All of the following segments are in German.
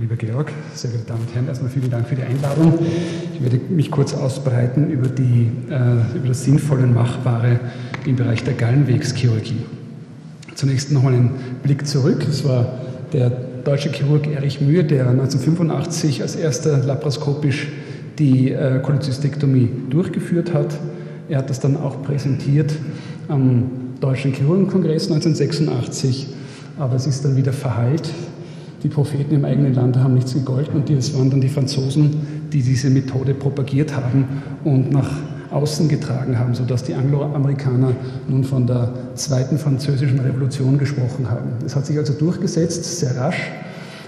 Lieber Georg, sehr geehrte Damen und Herren, erstmal vielen Dank für die Einladung. Ich werde mich kurz ausbreiten über, die, äh, über das Sinnvolle und Machbare im Bereich der Gallenwegschirurgie. Zunächst nochmal einen Blick zurück. Es war der deutsche Chirurg Erich Mühe, der 1985 als erster laparoskopisch die äh, Cholecystektomie durchgeführt hat. Er hat das dann auch präsentiert am Deutschen Chirurgenkongress 1986, aber es ist dann wieder verheilt die Propheten im eigenen Land haben nichts gegolten und es waren dann die Franzosen, die diese Methode propagiert haben und nach außen getragen haben, sodass die Angloamerikaner nun von der zweiten französischen Revolution gesprochen haben. Es hat sich also durchgesetzt, sehr rasch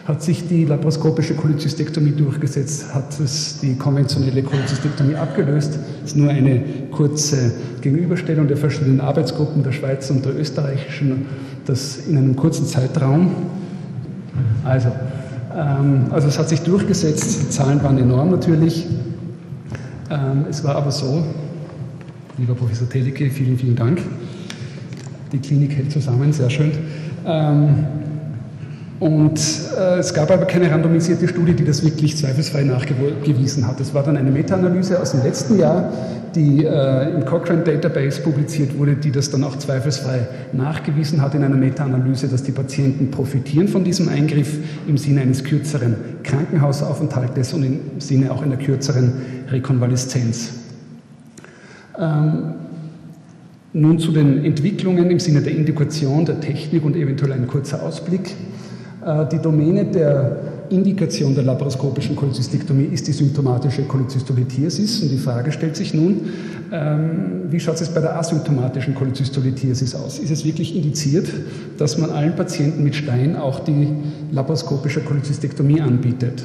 hat sich die laparoskopische Cholecystektomie durchgesetzt, hat es die konventionelle Cholecystektomie abgelöst. Es ist nur eine kurze Gegenüberstellung der verschiedenen Arbeitsgruppen der Schweiz und der österreichischen, das in einem kurzen Zeitraum. Also, ähm, also es hat sich durchgesetzt, die Zahlen waren enorm natürlich. Ähm, es war aber so, lieber Professor Telicke, vielen, vielen Dank. Die Klinik hält zusammen, sehr schön. Ähm, und äh, es gab aber keine randomisierte Studie, die das wirklich zweifelsfrei nachgewiesen hat. Es war dann eine Meta-Analyse aus dem letzten Jahr, die äh, im Cochrane Database publiziert wurde, die das dann auch zweifelsfrei nachgewiesen hat in einer Meta-Analyse, dass die Patienten profitieren von diesem Eingriff im Sinne eines kürzeren Krankenhausaufenthaltes und im Sinne auch einer kürzeren Rekonvaleszenz. Ähm, nun zu den Entwicklungen im Sinne der Indikation, der Technik und eventuell ein kurzer Ausblick. Äh, die Domäne der Indikation der laparoskopischen Cholecystektomie ist die symptomatische Cholecystolithiasis. Und die Frage stellt sich nun, ähm, wie schaut es bei der asymptomatischen Cholecystolithiasis aus? Ist es wirklich indiziert, dass man allen Patienten mit Stein auch die laparoskopische Cholecystektomie anbietet?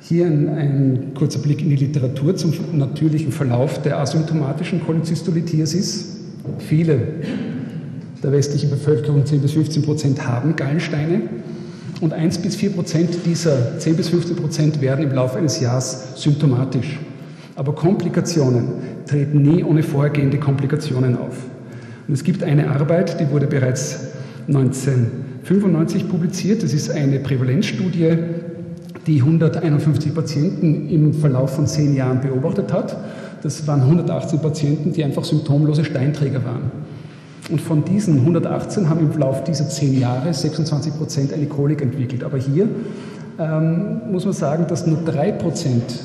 Hier ein, ein, kurzer Blick in die Literatur zum natürlichen Verlauf der asymptomatischen Cholecystolithiasis. Viele der westlichen Bevölkerung, 10 bis 15 Prozent, haben Gallensteine. Und 1 bis 4 Prozent dieser 10 bis 15 Prozent werden im Laufe eines Jahres symptomatisch. Aber Komplikationen treten nie ohne vorhergehende Komplikationen auf. Und es gibt eine Arbeit, die wurde bereits 1995 publiziert. Das ist eine Prävalenzstudie, die 151 Patienten im Verlauf von zehn Jahren beobachtet hat. Das waren 118 Patienten, die einfach symptomlose Steinträger waren. Und von diesen 118 haben im Verlauf dieser zehn Jahre 26 Prozent eine Kolik entwickelt. Aber hier ähm, muss man sagen, dass nur drei Prozent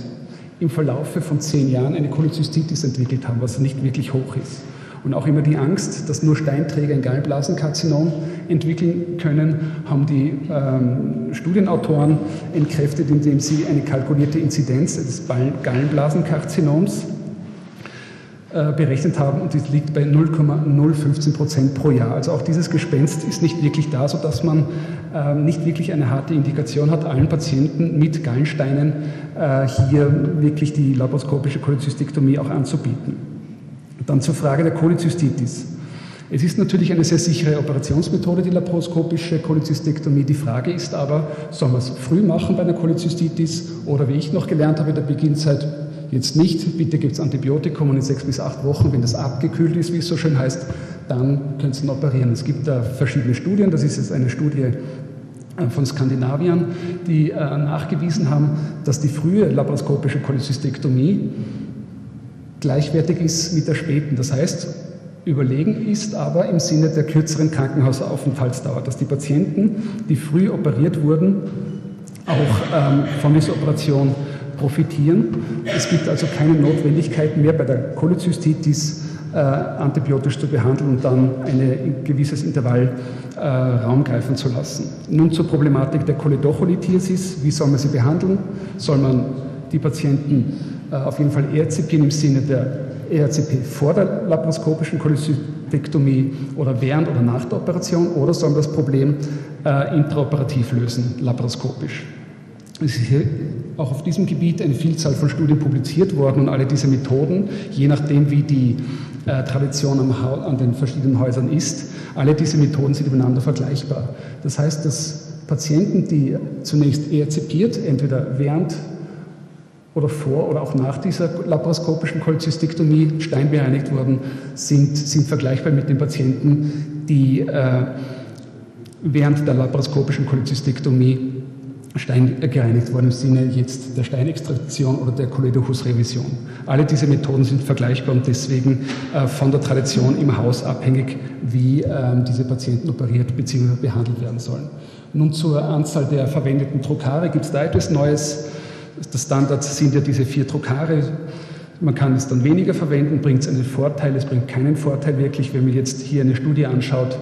im Verlauf von zehn Jahren eine Cholecystitis entwickelt haben, was nicht wirklich hoch ist. Und auch immer die Angst, dass nur Steinträger ein Gallenblasenkarzinom entwickeln können, haben die ähm, Studienautoren entkräftet, indem sie eine kalkulierte Inzidenz des Gallenblasenkarzinoms äh, berechnet haben und das liegt bei 0,015 Prozent pro Jahr. Also auch dieses Gespenst ist nicht wirklich da, sodass man äh, nicht wirklich eine harte Indikation hat, allen Patienten mit Gallensteinen äh, hier wirklich die laparoskopische Cholecystektomie auch anzubieten. Dann zur Frage der Cholecystitis. Es ist natürlich eine sehr sichere Operationsmethode, die laparoskopische Cholecystektomie. Die Frage ist aber, soll man es früh machen bei einer Cholecystitis oder wie ich noch gelernt habe, der Beginnzeit jetzt nicht, bitte gibt es Antibiotikum und in sechs bis acht Wochen, wenn das abgekühlt ist, wie es so schön heißt, dann können Sie operieren. Es gibt da verschiedene Studien, das ist jetzt eine Studie äh, von Skandinaviern, die äh, nachgewiesen haben, dass die frühe laparoskopische Cholecystektomie gleichwertig ist mit der späten. Das heißt, überlegen ist aber im Sinne der kürzeren Krankenhausaufenthaltsdauer, dass die Patienten, die früh operiert wurden, auch ähm, von dieser Operation profitieren. Es gibt also keine Notwendigkeit mehr bei der Cholezystitis äh, antibiotisch zu behandeln und dann ein gewisses Intervall äh, Raum greifen zu lassen. Nun zur Problematik der Choledocholithiasis. Wie soll man sie behandeln? Soll man die Patienten äh, auf jeden Fall ERCP im Sinne der ERCP vor der laparoskopischen Cholecystektomie oder während oder nach der Operation oder soll man das Problem äh, intraoperativ lösen, laparoskopisch? Es ist hier auch auf diesem Gebiet eine Vielzahl von Studien publiziert worden und alle diese Methoden, je nachdem wie die äh, Tradition an den verschiedenen Häusern ist, alle diese Methoden sind miteinander vergleichbar. Das heißt, dass Patienten, die zunächst ERZipiert, entweder während oder vor oder auch nach dieser laparoskopischen Cholecystektomie steinbereinigt wurden, sind, sind vergleichbar mit den Patienten, die äh, während der laparoskopischen Cholecystektomie Stein gereinigt worden im Sinne jetzt der Steinextraktion oder der Koledocus-Revision. Alle diese Methoden sind vergleichbar und deswegen äh, von der Tradition im Haus abhängig, wie ähm, diese Patienten operiert bzw. behandelt werden sollen. Nun zur Anzahl der verwendeten Trokare gibt es da etwas Neues. Der Standard sind ja diese vier Trokare. Man kann es dann weniger verwenden, bringt es einen Vorteil, es bringt keinen Vorteil wirklich, wenn man jetzt hier eine Studie anschaut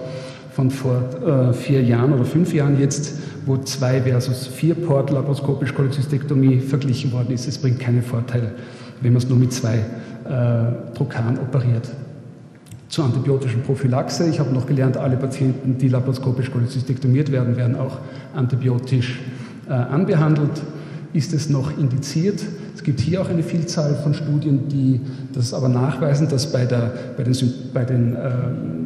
von vor äh, vier Jahren oder fünf Jahren jetzt, wo zwei versus vier Port laparoskopisch Cholecystektomie verglichen worden ist. Es bringt keinen Vorteil, wenn man es nur mit zwei äh, Trokaren operiert. Zur antibiotischen Prophylaxe. Ich habe noch gelernt, alle Patienten, die laparoskopisch cholecystektomiert werden, werden auch antibiotisch äh, anbehandelt. Ist es noch indiziert? Es gibt hier auch eine Vielzahl von Studien, die das aber nachweisen, dass bei, der, bei den, bei den äh,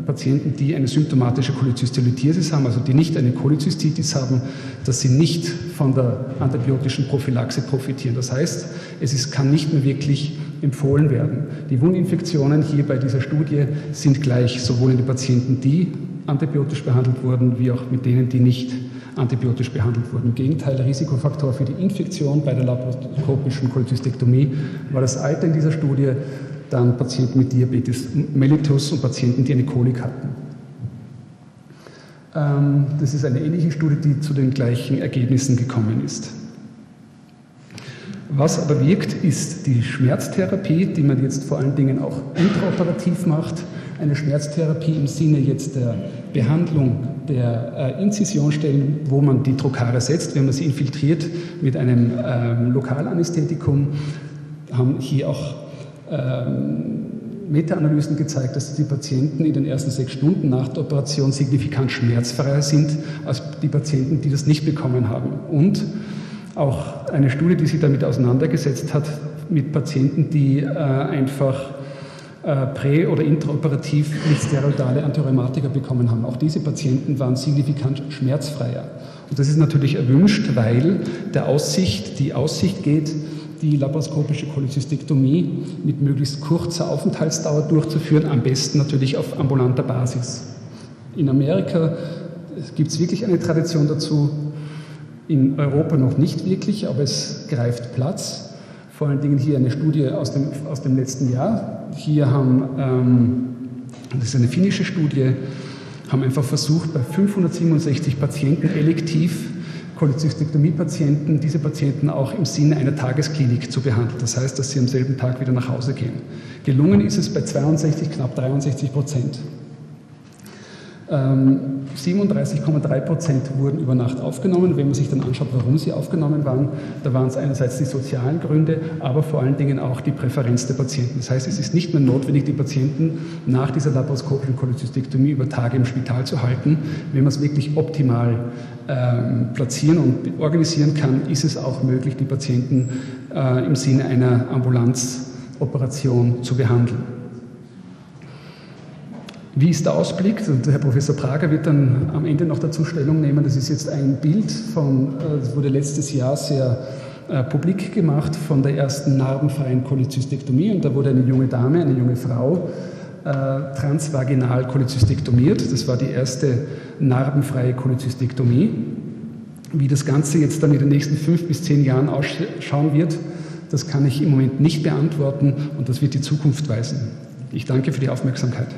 Patienten, die eine symptomatische Cholecystitis haben, also die nicht eine Cholecystitis haben, dass sie nicht von der antibiotischen Prophylaxe profitieren. Das heißt, es ist, kann nicht mehr wirklich empfohlen werden. Die Wundinfektionen hier bei dieser Studie sind gleich, sowohl in den Patienten, die antibiotisch behandelt wurden, wie auch mit denen, die nicht antibiotisch behandelt wurden. Im Gegenteil, der Risikofaktor für die Infektion bei der laparoskopischen Cholecystektomie war das Alter in dieser Studie, dann Patienten mit Diabetes mellitus und Patienten, die eine Kolik hatten. Ähm, das ist eine ähnliche Studie, die zu den gleichen Ergebnissen gekommen ist. Was aber wirkt, ist die Schmerztherapie, die man jetzt vor allen Dingen auch intraoperativ macht. Eine Schmerztherapie im Sinne jetzt der Behandlung der äh, Inzisionstellen, wo man die Trokare setzt, wenn man sie infiltriert mit einem ähm, Lokalanästhetikum, haben hier auch ähm, Meta-Analysen gezeigt, dass die Patienten in den ersten sechs Stunden nach der Operation signifikant schmerzfreier sind als die Patienten, die das nicht bekommen haben. Und auch eine Studie, die sich damit auseinandergesetzt hat, mit Patienten, die äh, einfach äh, prä- oder intraoperativ nicht steroidale Antirheumatika bekommen haben. Auch diese Patienten waren signifikant schmerzfreier. Und das ist natürlich erwünscht, weil der Aussicht, die Aussicht geht, die laparoskopische Cholecystektomie mit möglichst kurzer Aufenthaltsdauer durchzuführen, am besten natürlich auf ambulanter Basis. In Amerika gibt es wirklich eine Tradition dazu, in Europa noch nicht wirklich, aber es greift Platz vor allen Dingen hier eine Studie aus dem, aus dem letzten Jahr. Hier haben, ähm, das ist eine finnische Studie, haben einfach versucht, bei 567 Patienten elektiv Cholecystektomie-Patienten, diese Patienten auch im Sinne einer Tagesklinik zu behandeln. Das heißt, dass sie am selben Tag wieder nach Hause gehen. Gelungen ist es bei 62, knapp 63 Prozent. 37,3 ähm, Prozent wurden über Nacht aufgenommen. Wenn man sich dann anschaut, warum sie aufgenommen waren, da waren es einerseits die sozialen Gründe, aber vor allen Dingen auch die Präferenz der Patienten. Das heißt, es ist nicht mehr notwendig, die Patienten nach dieser laparoskopischen Cholecystektomie über Tage im Spital zu halten. Wenn man es wirklich optimal ähm, platzieren und organisieren kann, ist es auch möglich, die Patienten äh, im Sinne einer Ambulanzoperation zu behandeln. Wie ist der Ausblick? Und Herr Professor Prager wird dann am Ende noch dazu Stellung nehmen. Das ist jetzt ein Bild von, äh, das wurde letztes Jahr sehr äh, publik gemacht von der ersten narbenfreien Cholecystektomie. Und da wurde eine junge Dame, eine junge Frau, äh, transvaginal cholecystektomiert. Das war die erste narbenfreie Cholecystektomie. Wie das Ganze jetzt dann in den nächsten fünf bis zehn Jahren ausschauen wird, das kann ich im Moment nicht beantworten und das wird die Zukunft weisen. Ich danke für die Aufmerksamkeit.